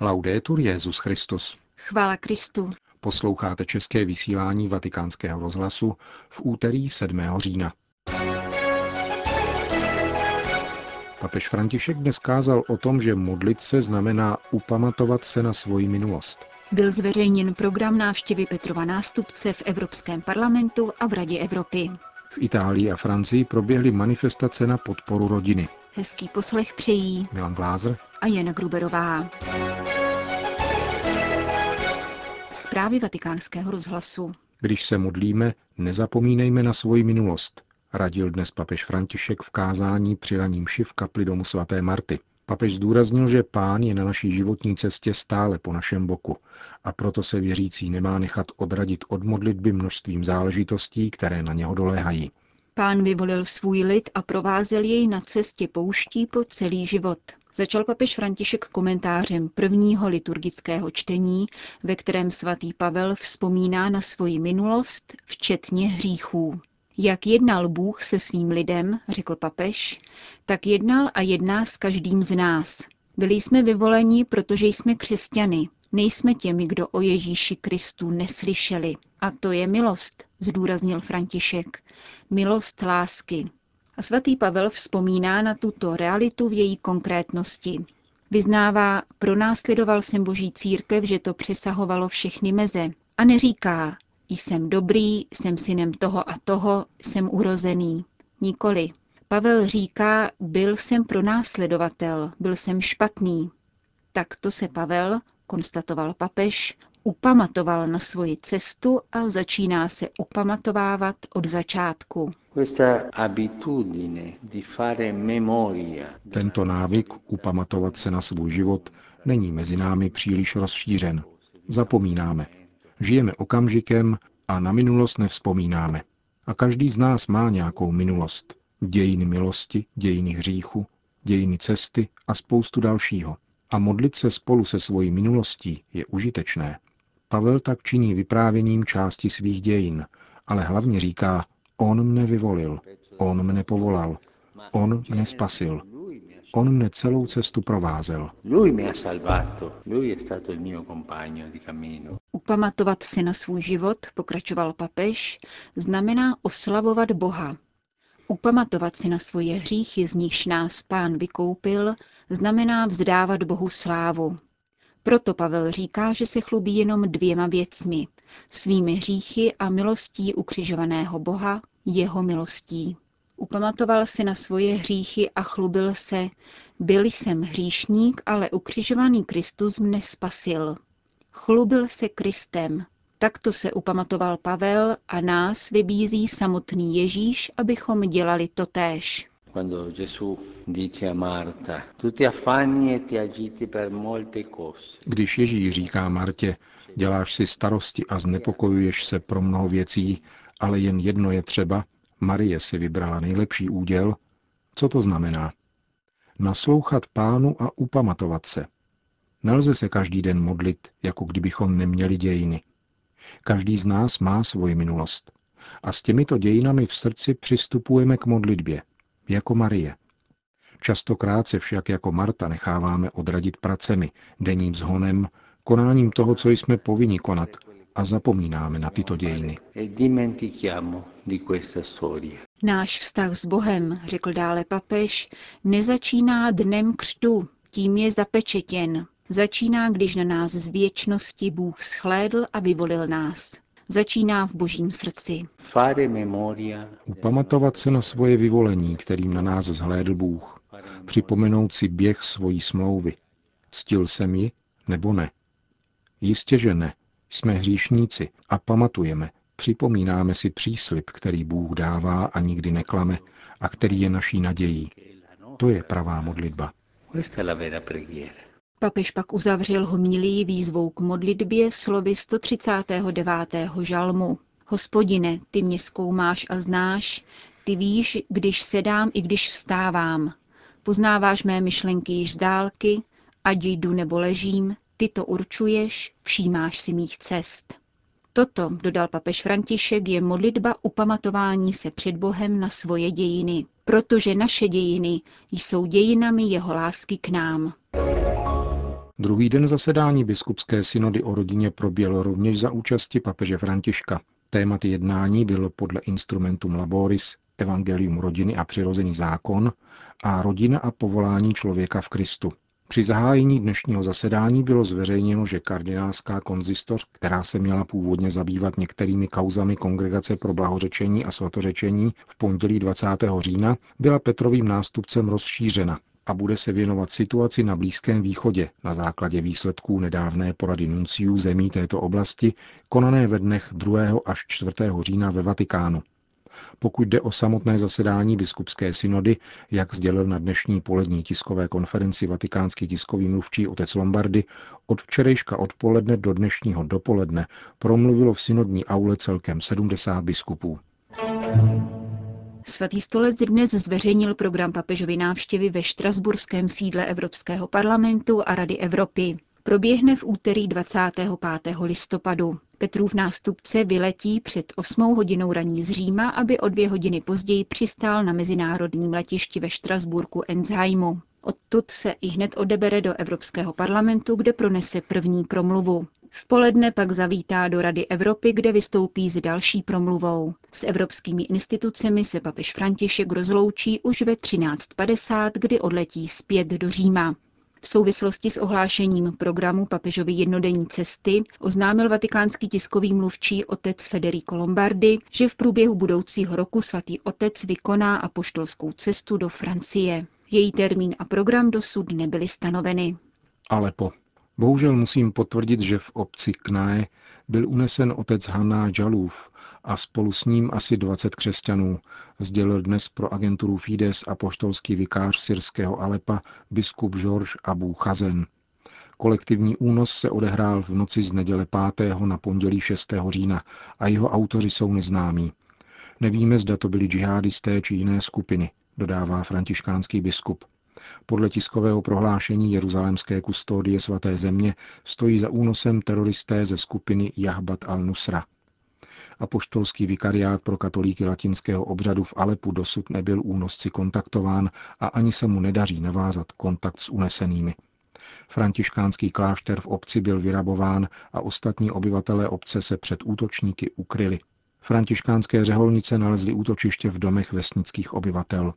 Laudetur Jezus Christus. Chvála Kristu. Posloucháte české vysílání Vatikánského rozhlasu v úterý 7. října. Papež František dnes kázal o tom, že modlit se znamená upamatovat se na svoji minulost. Byl zveřejněn program návštěvy Petrova nástupce v Evropském parlamentu a v Radě Evropy. V Itálii a Francii proběhly manifestace na podporu rodiny. Hezký poslech přejí Milan Glázer a Jana Gruberová. Zprávy vatikánského rozhlasu. Když se modlíme, nezapomínejme na svoji minulost, radil dnes papež František v kázání při raním v kapli domu svaté Marty. Papež zdůraznil, že pán je na naší životní cestě stále po našem boku a proto se věřící nemá nechat odradit od modlitby množstvím záležitostí, které na něho doléhají. Pán vyvolil svůj lid a provázel jej na cestě pouští po celý život. Začal papež František komentářem prvního liturgického čtení, ve kterém svatý Pavel vzpomíná na svoji minulost, včetně hříchů. Jak jednal Bůh se svým lidem, řekl papež, tak jednal a jedná s každým z nás. Byli jsme vyvoleni, protože jsme křesťany, nejsme těmi, kdo o Ježíši Kristu neslyšeli. A to je milost, zdůraznil František. Milost lásky. A svatý Pavel vzpomíná na tuto realitu v její konkrétnosti. Vyznává, pronásledoval jsem boží církev, že to přesahovalo všechny meze. A neříká, jsem dobrý, jsem synem toho a toho, jsem urozený. Nikoli. Pavel říká, byl jsem pronásledovatel, byl jsem špatný. Takto se Pavel, konstatoval papež, upamatoval na svoji cestu a začíná se upamatovávat od začátku. Tento návyk upamatovat se na svůj život není mezi námi příliš rozšířen. Zapomínáme. Žijeme okamžikem a na minulost nevzpomínáme. A každý z nás má nějakou minulost. Dějiny milosti, dějiny hříchu, dějiny cesty a spoustu dalšího. A modlit se spolu se svojí minulostí je užitečné. Pavel tak činí vyprávěním části svých dějin, ale hlavně říká, on mne vyvolil, on mne povolal, on mne spasil, on mne celou cestu provázel. Upamatovat si na svůj život, pokračoval papež, znamená oslavovat Boha. Upamatovat si na svoje hříchy, z nichž nás pán vykoupil, znamená vzdávat Bohu slávu. Proto Pavel říká, že se chlubí jenom dvěma věcmi. Svými hříchy a milostí ukřižovaného Boha, jeho milostí. Upamatoval se na svoje hříchy a chlubil se, byl jsem hříšník, ale ukřižovaný Kristus mne spasil. Chlubil se Kristem. Takto se upamatoval Pavel a nás vybízí samotný Ježíš, abychom dělali to též. Když Ježíš říká Martě, děláš si starosti a znepokojuješ se pro mnoho věcí, ale jen jedno je třeba, Marie si vybrala nejlepší úděl, co to znamená? Naslouchat pánu a upamatovat se. Nelze se každý den modlit, jako kdybychom neměli dějiny. Každý z nás má svoji minulost. A s těmito dějinami v srdci přistupujeme k modlitbě, jako Marie. Častokrát se však jako Marta necháváme odradit pracemi, denním zhonem, konáním toho, co jsme povinni konat a zapomínáme na tyto dějiny. Náš vztah s Bohem, řekl dále papež, nezačíná dnem křtu, tím je zapečetěn. Začíná, když na nás z věčnosti Bůh schlédl a vyvolil nás. Začíná v božím srdci. Upamatovat se na svoje vyvolení, kterým na nás zhlédl Bůh. Připomenout si běh svojí smlouvy. Ctil jsem ji nebo ne? Jistě, že ne. Jsme hříšníci a pamatujeme, připomínáme si příslip, který Bůh dává a nikdy neklame a který je naší nadějí. To je pravá modlitba. Papež pak uzavřel homilii výzvou k modlitbě slovy 139. žalmu. Hospodine, ty mě zkoumáš a znáš, ty víš, když sedám i když vstávám. Poznáváš mé myšlenky již z dálky, ať jdu nebo ležím, ty to určuješ, všímáš si mých cest. Toto, dodal papež František, je modlitba upamatování se před Bohem na svoje dějiny, protože naše dějiny jsou dějinami jeho lásky k nám. Druhý den zasedání biskupské synody o rodině proběhl rovněž za účasti papeže Františka. Témat jednání bylo podle Instrumentum Laboris Evangelium rodiny a přirozený zákon a rodina a povolání člověka v Kristu. Při zahájení dnešního zasedání bylo zveřejněno, že kardinálská konzistoř, která se měla původně zabývat některými kauzami Kongregace pro blahořečení a svatořečení v pondělí 20. října, byla Petrovým nástupcem rozšířena a bude se věnovat situaci na Blízkém východě na základě výsledků nedávné porady nunciů zemí této oblasti, konané ve dnech 2. až 4. října ve Vatikánu. Pokud jde o samotné zasedání biskupské synody, jak sdělil na dnešní polední tiskové konferenci vatikánský tiskový mluvčí otec Lombardy, od včerejška odpoledne do dnešního dopoledne promluvilo v synodní aule celkem 70 biskupů. Svatý stolec dnes zveřejnil program papežovy návštěvy ve štrasburském sídle Evropského parlamentu a Rady Evropy. Proběhne v úterý 25. listopadu. Petrův nástupce vyletí před 8 hodinou raní z Říma, aby o dvě hodiny později přistál na mezinárodním letišti ve Štrasburku Enzheimu. Odtud se i hned odebere do Evropského parlamentu, kde pronese první promluvu. V poledne pak zavítá do Rady Evropy, kde vystoupí s další promluvou. S evropskými institucemi se papež František rozloučí už ve 13.50, kdy odletí zpět do Říma. V souvislosti s ohlášením programu papežovy jednodenní cesty oznámil vatikánský tiskový mluvčí otec Federico Lombardi, že v průběhu budoucího roku svatý otec vykoná apoštolskou cestu do Francie. Její termín a program dosud nebyly stanoveny. Alepo. Bohužel musím potvrdit, že v obci Knae byl unesen otec Hanna Jalův a spolu s ním asi 20 křesťanů, sdělil dnes pro agenturu Fides a poštolský vikář syrského Alepa biskup George Abu Chazen. Kolektivní únos se odehrál v noci z neděle 5. na pondělí 6. října a jeho autoři jsou neznámí. Nevíme, zda to byli džihadisté či jiné skupiny, dodává františkánský biskup. Podle tiskového prohlášení Jeruzalémské kustodie svaté země stojí za únosem teroristé ze skupiny Jahbat al-Nusra. Apoštolský vikariát pro katolíky latinského obřadu v Alepu dosud nebyl únosci kontaktován a ani se mu nedaří navázat kontakt s unesenými. Františkánský klášter v obci byl vyrabován a ostatní obyvatelé obce se před útočníky ukryli. Františkánské řeholnice nalezly útočiště v domech vesnických obyvatel.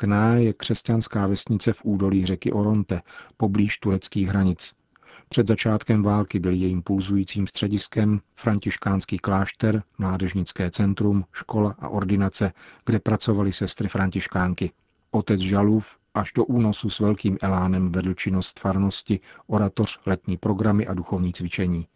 Kná je křesťanská vesnice v údolí řeky Oronte, poblíž tureckých hranic. Před začátkem války byl jejím pulzujícím střediskem františkánský klášter, mládežnické centrum, škola a ordinace, kde pracovali sestry františkánky. Otec Žalův až do únosu s velkým elánem vedl činnost farnosti, oratoř, letní programy a duchovní cvičení.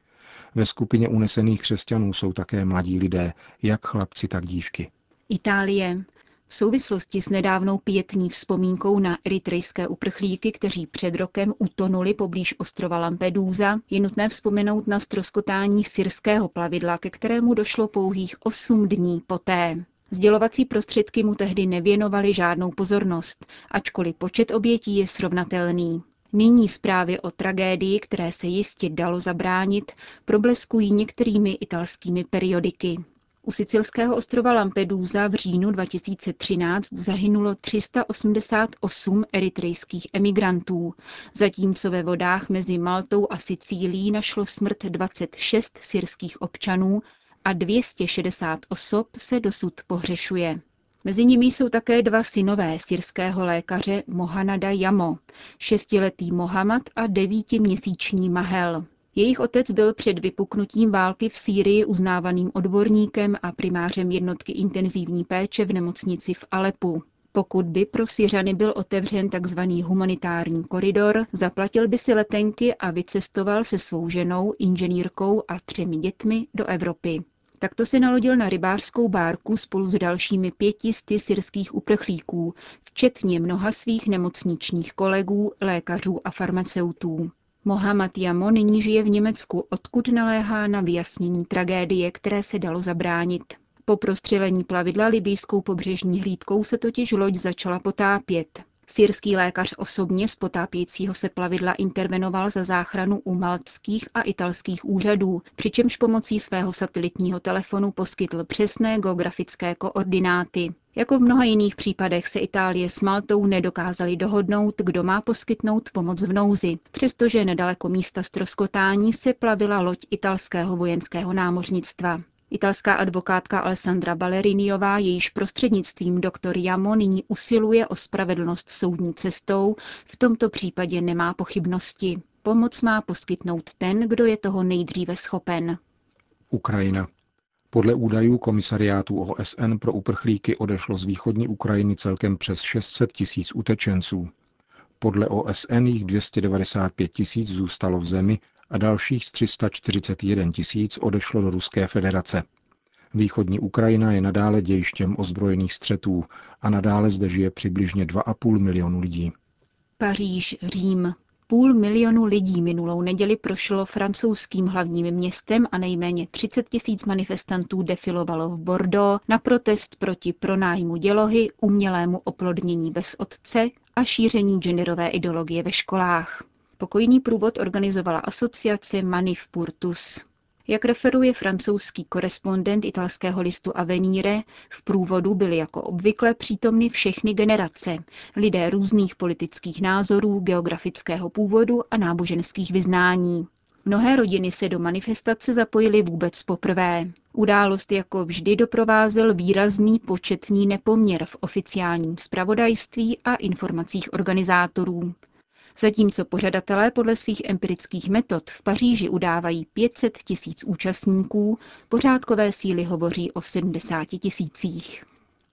Ve skupině unesených křesťanů jsou také mladí lidé, jak chlapci, tak dívky. Itálie. V souvislosti s nedávnou pětní vzpomínkou na eritrejské uprchlíky, kteří před rokem utonuli poblíž ostrova Lampedusa, je nutné vzpomenout na stroskotání syrského plavidla, ke kterému došlo pouhých osm dní poté. Sdělovací prostředky mu tehdy nevěnovaly žádnou pozornost, ačkoliv počet obětí je srovnatelný. Nyní zprávy o tragédii, které se jistě dalo zabránit, probleskují některými italskými periodiky. U sicilského ostrova Lampedusa v říjnu 2013 zahynulo 388 eritrejských emigrantů, zatímco ve vodách mezi Maltou a Sicílií našlo smrt 26 syrských občanů a 260 osob se dosud pohřešuje. Mezi nimi jsou také dva synové syrského lékaře Mohanada Jamo, šestiletý Mohamad a devítiměsíční Mahel. Jejich otec byl před vypuknutím války v Sýrii uznávaným odborníkem a primářem jednotky intenzivní péče v nemocnici v Alepu. Pokud by pro Syřany byl otevřen tzv. humanitární koridor, zaplatil by si letenky a vycestoval se svou ženou, inženýrkou a třemi dětmi do Evropy. Takto se nalodil na rybářskou bárku spolu s dalšími pětisty syrských uprchlíků, včetně mnoha svých nemocničních kolegů, lékařů a farmaceutů. Mohamed Jamo nyní žije v Německu, odkud naléhá na vyjasnění tragédie, které se dalo zabránit. Po prostřelení plavidla libýskou pobřežní hlídkou se totiž loď začala potápět. Syrský lékař osobně z potápějícího se plavidla intervenoval za záchranu u maltských a italských úřadů, přičemž pomocí svého satelitního telefonu poskytl přesné geografické koordináty. Jako v mnoha jiných případech se Itálie s Maltou nedokázali dohodnout, kdo má poskytnout pomoc v nouzi, přestože nedaleko místa stroskotání se plavila loď italského vojenského námořnictva. Italská advokátka Alessandra Balleriniová, jejíž prostřednictvím doktor Jamo nyní usiluje o spravedlnost soudní cestou, v tomto případě nemá pochybnosti. Pomoc má poskytnout ten, kdo je toho nejdříve schopen. Ukrajina. Podle údajů komisariátu OSN pro uprchlíky odešlo z východní Ukrajiny celkem přes 600 tisíc utečenců. Podle OSN jich 295 tisíc zůstalo v zemi a dalších 341 tisíc odešlo do Ruské federace. Východní Ukrajina je nadále dějištěm ozbrojených střetů a nadále zde žije přibližně 2,5 milionu lidí. Paříž, Řím. Půl milionu lidí minulou neděli prošlo francouzským hlavním městem a nejméně 30 tisíc manifestantů defilovalo v Bordeaux na protest proti pronájmu dělohy, umělému oplodnění bez otce a šíření genderové ideologie ve školách. Pokojný průvod organizovala asociace Manif Purtus. Jak referuje francouzský korespondent italského listu Avenire, v průvodu byly jako obvykle přítomny všechny generace, lidé různých politických názorů, geografického původu a náboženských vyznání. Mnohé rodiny se do manifestace zapojily vůbec poprvé. Událost jako vždy doprovázel výrazný početní nepoměr v oficiálním spravodajství a informacích organizátorů. Zatímco pořadatelé podle svých empirických metod v Paříži udávají 500 tisíc účastníků, pořádkové síly hovoří o 70 tisících.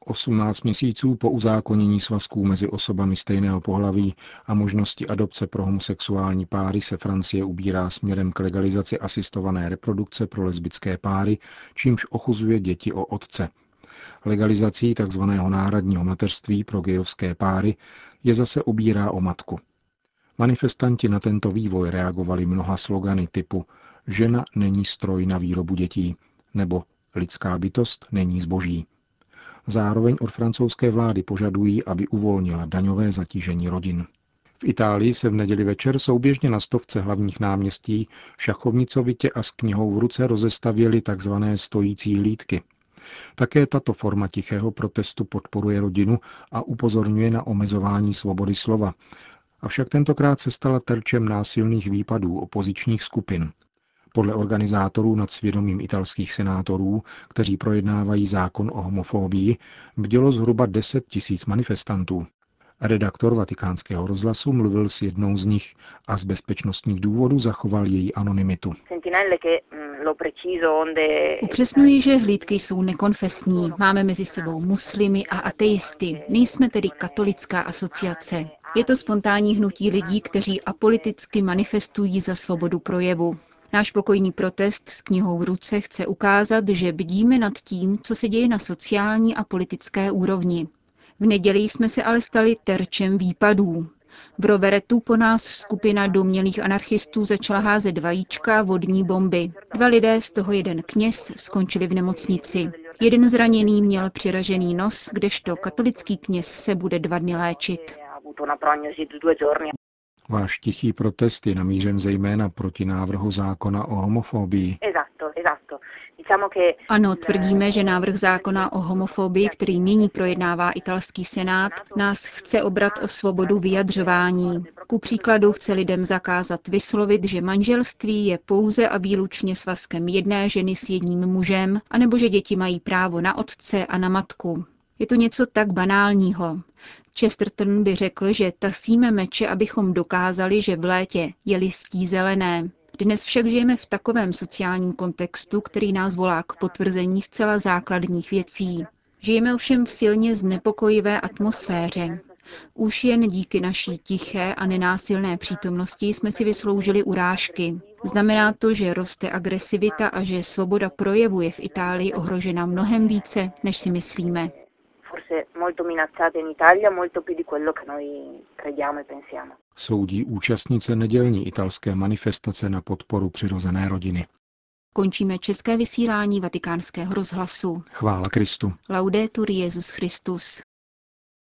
18 měsíců po uzákonění svazků mezi osobami stejného pohlaví a možnosti adopce pro homosexuální páry se Francie ubírá směrem k legalizaci asistované reprodukce pro lesbické páry, čímž ochuzuje děti o otce. Legalizací tzv. náhradního mateřství pro gejovské páry je zase obírá o matku. Manifestanti na tento vývoj reagovali mnoha slogany typu Žena není stroj na výrobu dětí nebo Lidská bytost není zboží. Zároveň od francouzské vlády požadují, aby uvolnila daňové zatížení rodin. V Itálii se v neděli večer souběžně na stovce hlavních náměstí šachovnicovitě a s knihou v ruce rozestavěli tzv. stojící hlídky. Také tato forma tichého protestu podporuje rodinu a upozorňuje na omezování svobody slova, avšak tentokrát se stala terčem násilných výpadů opozičních skupin. Podle organizátorů nad svědomím italských senátorů, kteří projednávají zákon o homofóbii, bdělo zhruba 10 tisíc manifestantů. Redaktor vatikánského rozhlasu mluvil s jednou z nich a z bezpečnostních důvodů zachoval její anonymitu. Mm, Upřesňuji, že hlídky jsou nekonfesní. Máme mezi sebou muslimy a ateisty. Nejsme tedy katolická asociace. Je to spontánní hnutí lidí, kteří apoliticky manifestují za svobodu projevu. Náš pokojný protest s knihou v ruce chce ukázat, že bdíme nad tím, co se děje na sociální a politické úrovni. V neděli jsme se ale stali terčem výpadů. V Roveretu po nás skupina domělých anarchistů začala házet vajíčka vodní bomby. Dva lidé, z toho jeden kněz, skončili v nemocnici. Jeden zraněný měl přiražený nos, kdežto katolický kněz se bude dva dny léčit avuto una prognosi di due giorni. Váš tichý protest je namířen zejména proti návrhu zákona o homofobii. Ano, tvrdíme, že návrh zákona o homofobii, který nyní projednává italský senát, nás chce obrat o svobodu vyjadřování. Ku příkladu chce lidem zakázat vyslovit, že manželství je pouze a výlučně svazkem jedné ženy s jedním mužem, anebo že děti mají právo na otce a na matku. Je to něco tak banálního. Chesterton by řekl, že tasíme meče, abychom dokázali, že v létě je listí zelené. Dnes však žijeme v takovém sociálním kontextu, který nás volá k potvrzení zcela základních věcí. Žijeme ovšem v silně znepokojivé atmosféře. Už jen díky naší tiché a nenásilné přítomnosti jsme si vysloužili urážky. Znamená to, že roste agresivita a že svoboda projevu je v Itálii ohrožena mnohem více, než si myslíme forse molto minacciate in Italia, molto più di quello che noi crediamo e pensiamo. Soudí účastnice nedělní italské manifestace na podporu přirozené rodiny. Končíme české vysílání vatikánského rozhlasu. Chvála Kristu. Laudetur Jezus Christus.